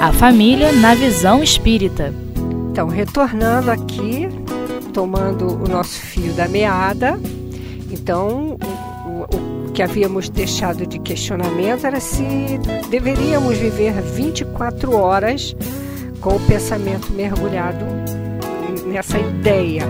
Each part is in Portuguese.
A família na visão espírita. Então, retornando aqui, tomando o nosso fio da meada, então o, o, que havíamos deixado de questionamento era se deveríamos viver 24 horas com o pensamento mergulhado nessa ideia,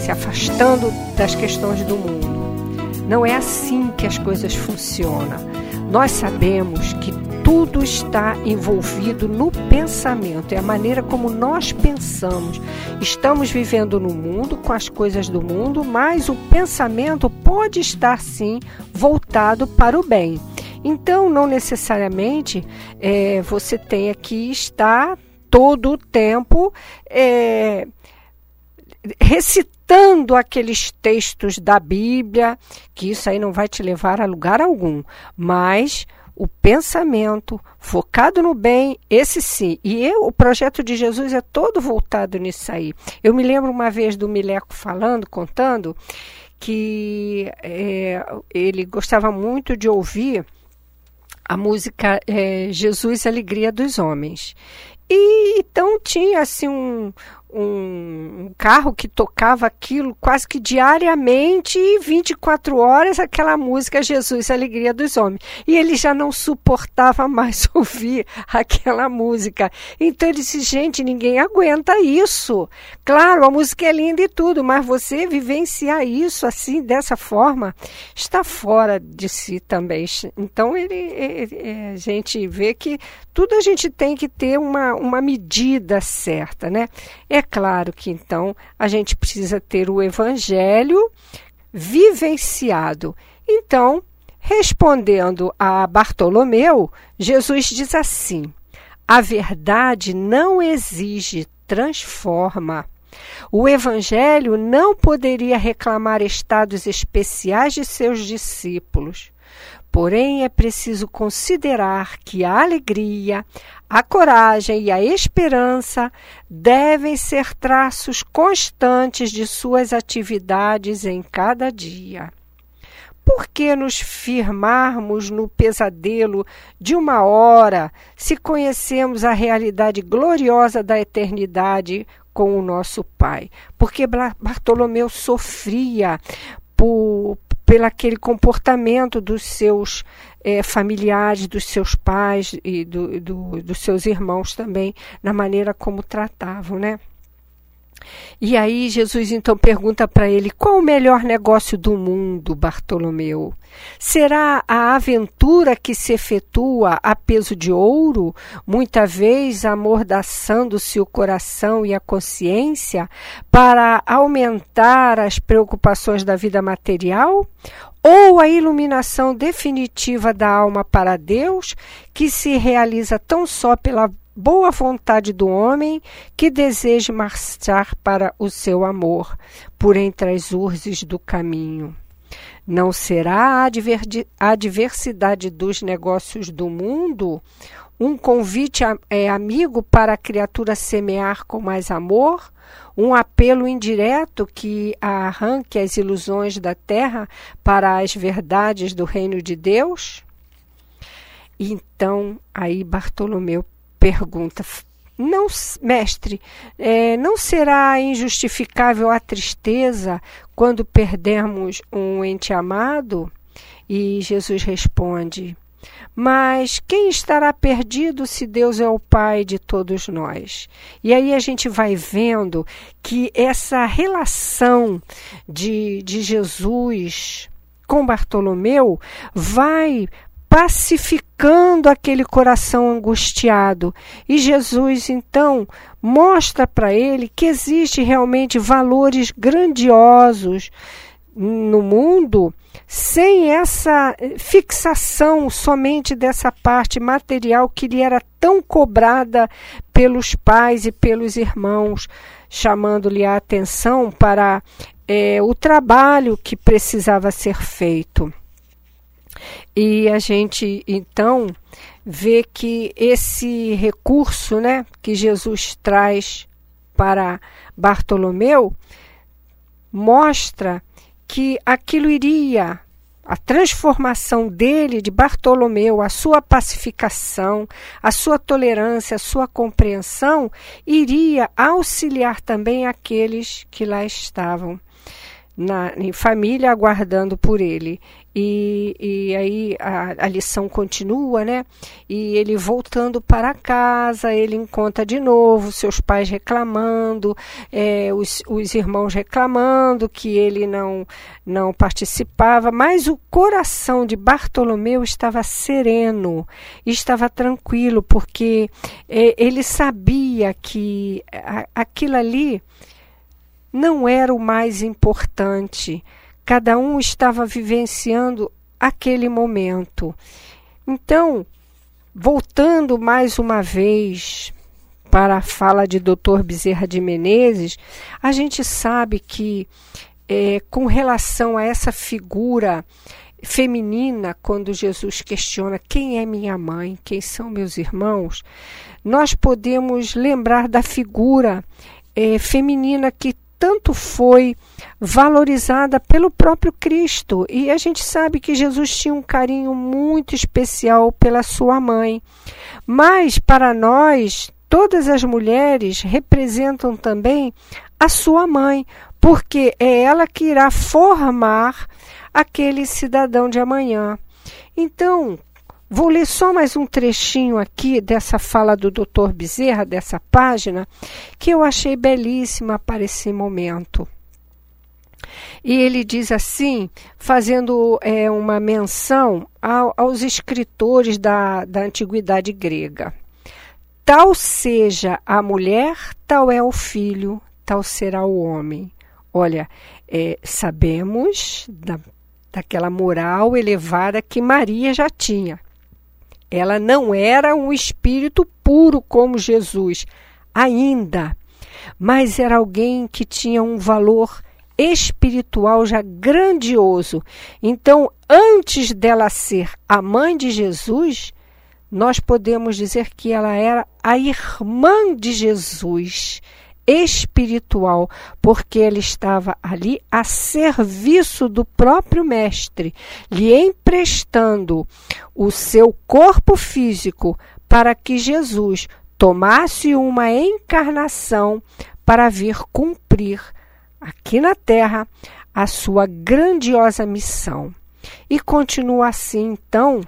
se afastando das questões do mundo. Não é assim que as coisas funcionam. Nós sabemos que tudo está envolvido no pensamento, é a maneira como nós pensamos. Estamos vivendo no mundo, com as coisas do mundo, mas o pensamento pode estar sim voltado para o bem. Então, não necessariamente é, você tenha que estar todo o tempo é, recitando aqueles textos da Bíblia, que isso aí não vai te levar a lugar algum, mas o pensamento focado no bem, esse sim. E eu, o projeto de Jesus é todo voltado nisso aí. Eu me lembro uma vez do Mileco falando, contando, que é, ele gostava muito de ouvir a música é, Jesus Alegria dos Homens. E então tinha assim um, um, carro que tocava aquilo quase que diariamente e 24 horas aquela música Jesus, Alegria dos Homens. E ele já não suportava mais ouvir aquela música. Então ele disse: gente, ninguém aguenta isso. Claro, a música é linda e tudo, mas você vivenciar isso assim, dessa forma, está fora de si também. Então ele, ele a gente vê que tudo a gente tem que ter uma, uma medida certa, né? É claro que então a gente precisa ter o evangelho vivenciado. Então, respondendo a Bartolomeu, Jesus diz assim: a verdade não exige, transforma. O Evangelho não poderia reclamar estados especiais de seus discípulos. Porém, é preciso considerar que a alegria, a coragem e a esperança devem ser traços constantes de suas atividades em cada dia. Por que nos firmarmos no pesadelo de uma hora se conhecemos a realidade gloriosa da eternidade com o nosso Pai? Porque Bartolomeu sofria por, pelo aquele comportamento dos seus é, familiares, dos seus pais e do, do, dos seus irmãos também, na maneira como tratavam, né? E aí Jesus então pergunta para ele: qual o melhor negócio do mundo, Bartolomeu? Será a aventura que se efetua a peso de ouro, muita vez amordaçando-se o coração e a consciência para aumentar as preocupações da vida material? Ou a iluminação definitiva da alma para Deus, que se realiza tão só pela boa vontade do homem que deseja marchar para o seu amor, por entre as urzes do caminho. Não será a adversidade dos negócios do mundo um convite é, amigo para a criatura semear com mais amor? Um apelo indireto que arranque as ilusões da terra para as verdades do reino de Deus? Então, aí Bartolomeu pergunta: não, mestre, é, não será injustificável a tristeza quando perdemos um ente amado? E Jesus responde: Mas quem estará perdido se Deus é o Pai de todos nós? E aí a gente vai vendo que essa relação de, de Jesus com Bartolomeu vai pacificando aquele coração angustiado. E Jesus então mostra para ele que existe realmente valores grandiosos no mundo sem essa fixação somente dessa parte material que lhe era tão cobrada pelos pais e pelos irmãos, chamando-lhe a atenção para é, o trabalho que precisava ser feito. E a gente então vê que esse recurso, né, que Jesus traz para Bartolomeu, mostra que aquilo iria a transformação dele, de Bartolomeu, a sua pacificação, a sua tolerância, a sua compreensão, iria auxiliar também aqueles que lá estavam na, em família aguardando por ele. E, e aí a, a, lição continua, né? E ele voltando para casa, ele encontra de novo seus pais reclamando, é, os, os irmãos reclamando que ele não, não participava, mas o coração de Bartolomeu estava sereno, estava tranquilo, porque é, ele sabia que a, aquilo ali não era o mais importante. Cada um estava vivenciando aquele momento. Então, voltando mais uma vez para a fala de Dr. Bezerra de Menezes, a gente sabe que, é, com relação a essa figura feminina, quando Jesus questiona quem é minha mãe, quem são meus irmãos, nós podemos lembrar da figura é, feminina que tanto foi valorizada pelo próprio Cristo. E a gente sabe que Jesus tinha um carinho muito especial pela sua mãe. Mas para nós, todas as mulheres representam também a sua mãe, porque é ela que irá formar aquele cidadão de amanhã. Então, Vou ler só mais um trechinho aqui dessa fala do Dr. Bezerra, dessa página, que eu achei belíssima para esse momento. E ele diz assim, fazendo é, uma menção ao, aos escritores da, da antiguidade grega: Tal seja a mulher, tal é o filho, tal será o homem. Olha, é, sabemos da, daquela moral elevada que Maria já tinha. Ela não era um espírito puro como Jesus, ainda, mas era alguém que tinha um valor espiritual já grandioso. Então, antes dela ser a mãe de Jesus, nós podemos dizer que ela era a irmã de Jesus espiritual, porque ele estava ali a serviço do próprio Mestre, lhe emprestando o seu corpo físico para que Jesus tomasse uma encarnação para vir cumprir aqui na terra a sua grandiosa missão. E continua assim, então,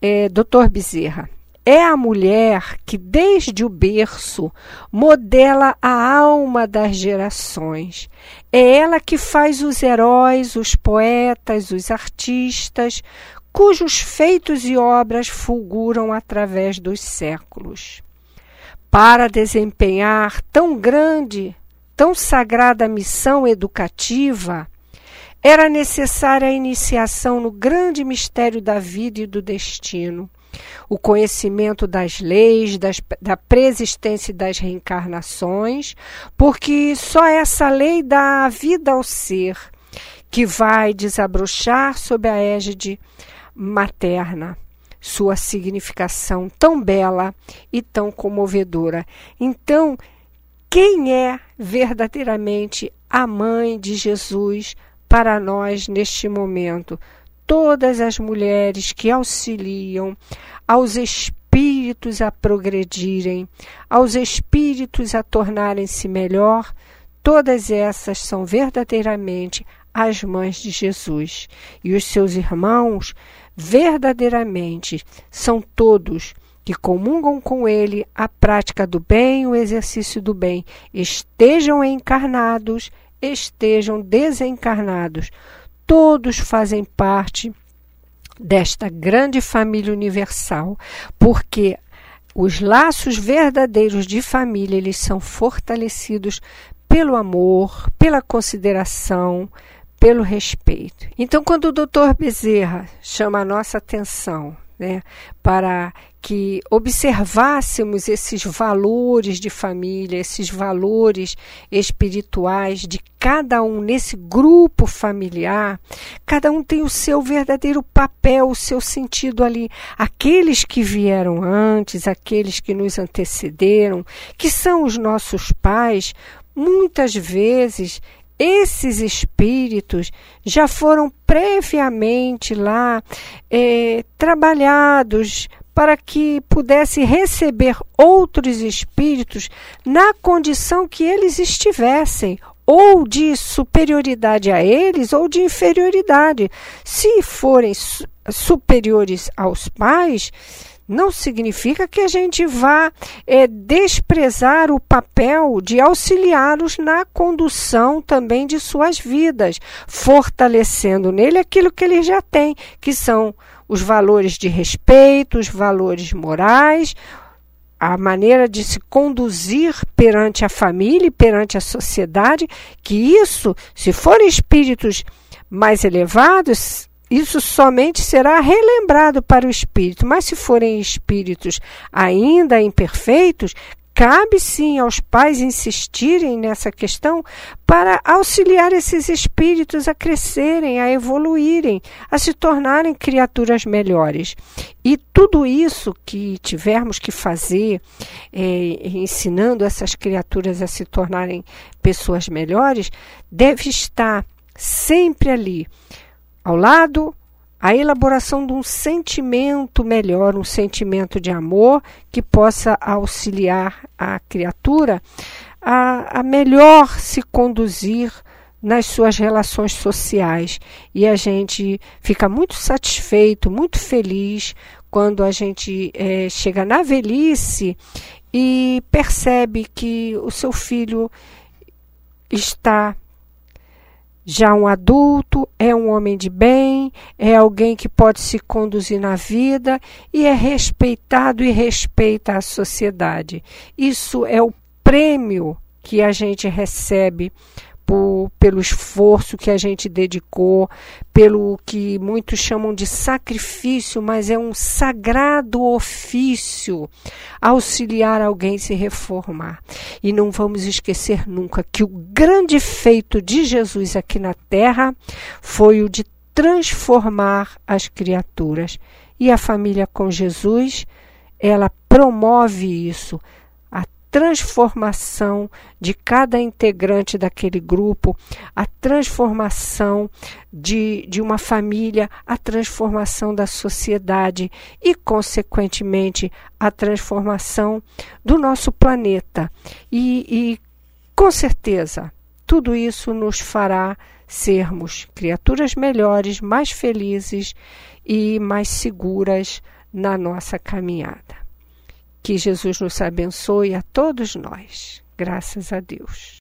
é, doutor Bezerra. É a mulher que, desde o berço, modela a alma das gerações. É ela que faz os heróis, os poetas, os artistas, cujos feitos e obras fulguram através dos séculos. Para desempenhar tão grande, tão sagrada missão educativa, era necessária a iniciação no grande mistério da vida e do destino o conhecimento das leis, das, da preexistência das reencarnações, porque só essa lei dá a vida ao ser que vai desabrochar sob a égide materna sua significação tão bela e tão comovedora. Então, quem é verdadeiramente a mãe de Jesus para nós neste momento? Todas as mulheres que auxiliam aos espíritos a progredirem, aos espíritos a tornarem-se melhor, todas essas são verdadeiramente as mães de Jesus. E os seus irmãos, verdadeiramente, são todos que comungam com ele a prática do bem, o exercício do bem, estejam encarnados, estejam desencarnados todos fazem parte desta grande família universal, porque os laços verdadeiros de família, eles são fortalecidos pelo amor, pela consideração, pelo respeito. Então, quando o doutor Bezerra chama a nossa atenção né, para que observássemos esses valores de família, esses valores espirituais de cada um nesse grupo familiar, cada um tem o seu verdadeiro papel, o seu sentido ali. Aqueles que vieram antes, aqueles que nos antecederam, que são os nossos pais, muitas vezes esses espíritos já foram previamente lá é, trabalhados para que pudesse receber outros espíritos na condição que eles estivessem, ou de superioridade a eles ou de inferioridade. Se forem superiores aos pais, não significa que a gente vá é, desprezar o papel de auxiliá-los na condução também de suas vidas, fortalecendo nele aquilo que ele já tem, que são os valores de respeito, os valores morais, a maneira de se conduzir perante a família e perante a sociedade, que isso, se forem espíritos mais elevados, isso somente será relembrado para o espírito, mas se forem espíritos ainda imperfeitos, cabe sim aos pais insistirem nessa questão para auxiliar esses espíritos a crescerem, a evoluírem, a se tornarem criaturas melhores. E tudo isso que tivermos que fazer, é, ensinando essas criaturas a se tornarem pessoas melhores, deve estar sempre ali ao lado, a elaboração de um sentimento melhor, um sentimento de amor que possa auxiliar a criatura a, a melhor se conduzir nas suas relações sociais. E a gente fica muito satisfeito, muito feliz quando a gente é, chega na velhice e percebe que o seu filho está já um adulto, é um homem de bem, é alguém que pode se conduzir na vida e é respeitado e respeita a sociedade. Isso é o prêmio que a gente recebe por, pelo esforço que a gente dedicou, pelo que muitos chamam de sacrifício, mas é um sagrado ofício auxiliar alguém se reformar. E não vamos esquecer nunca que o grande feito de Jesus aqui na terra foi o de transformar as criaturas. E a família com Jesus, ela promove isso transformação de cada integrante daquele grupo, a transformação de, de uma família, a transformação da sociedade e, consequentemente, a transformação do nosso planeta. E, e com certeza, tudo isso nos fará sermos criaturas melhores, mais felizes e mais seguras na nossa caminhada. Que Jesus nos abençoe a todos nós. Graças a Deus.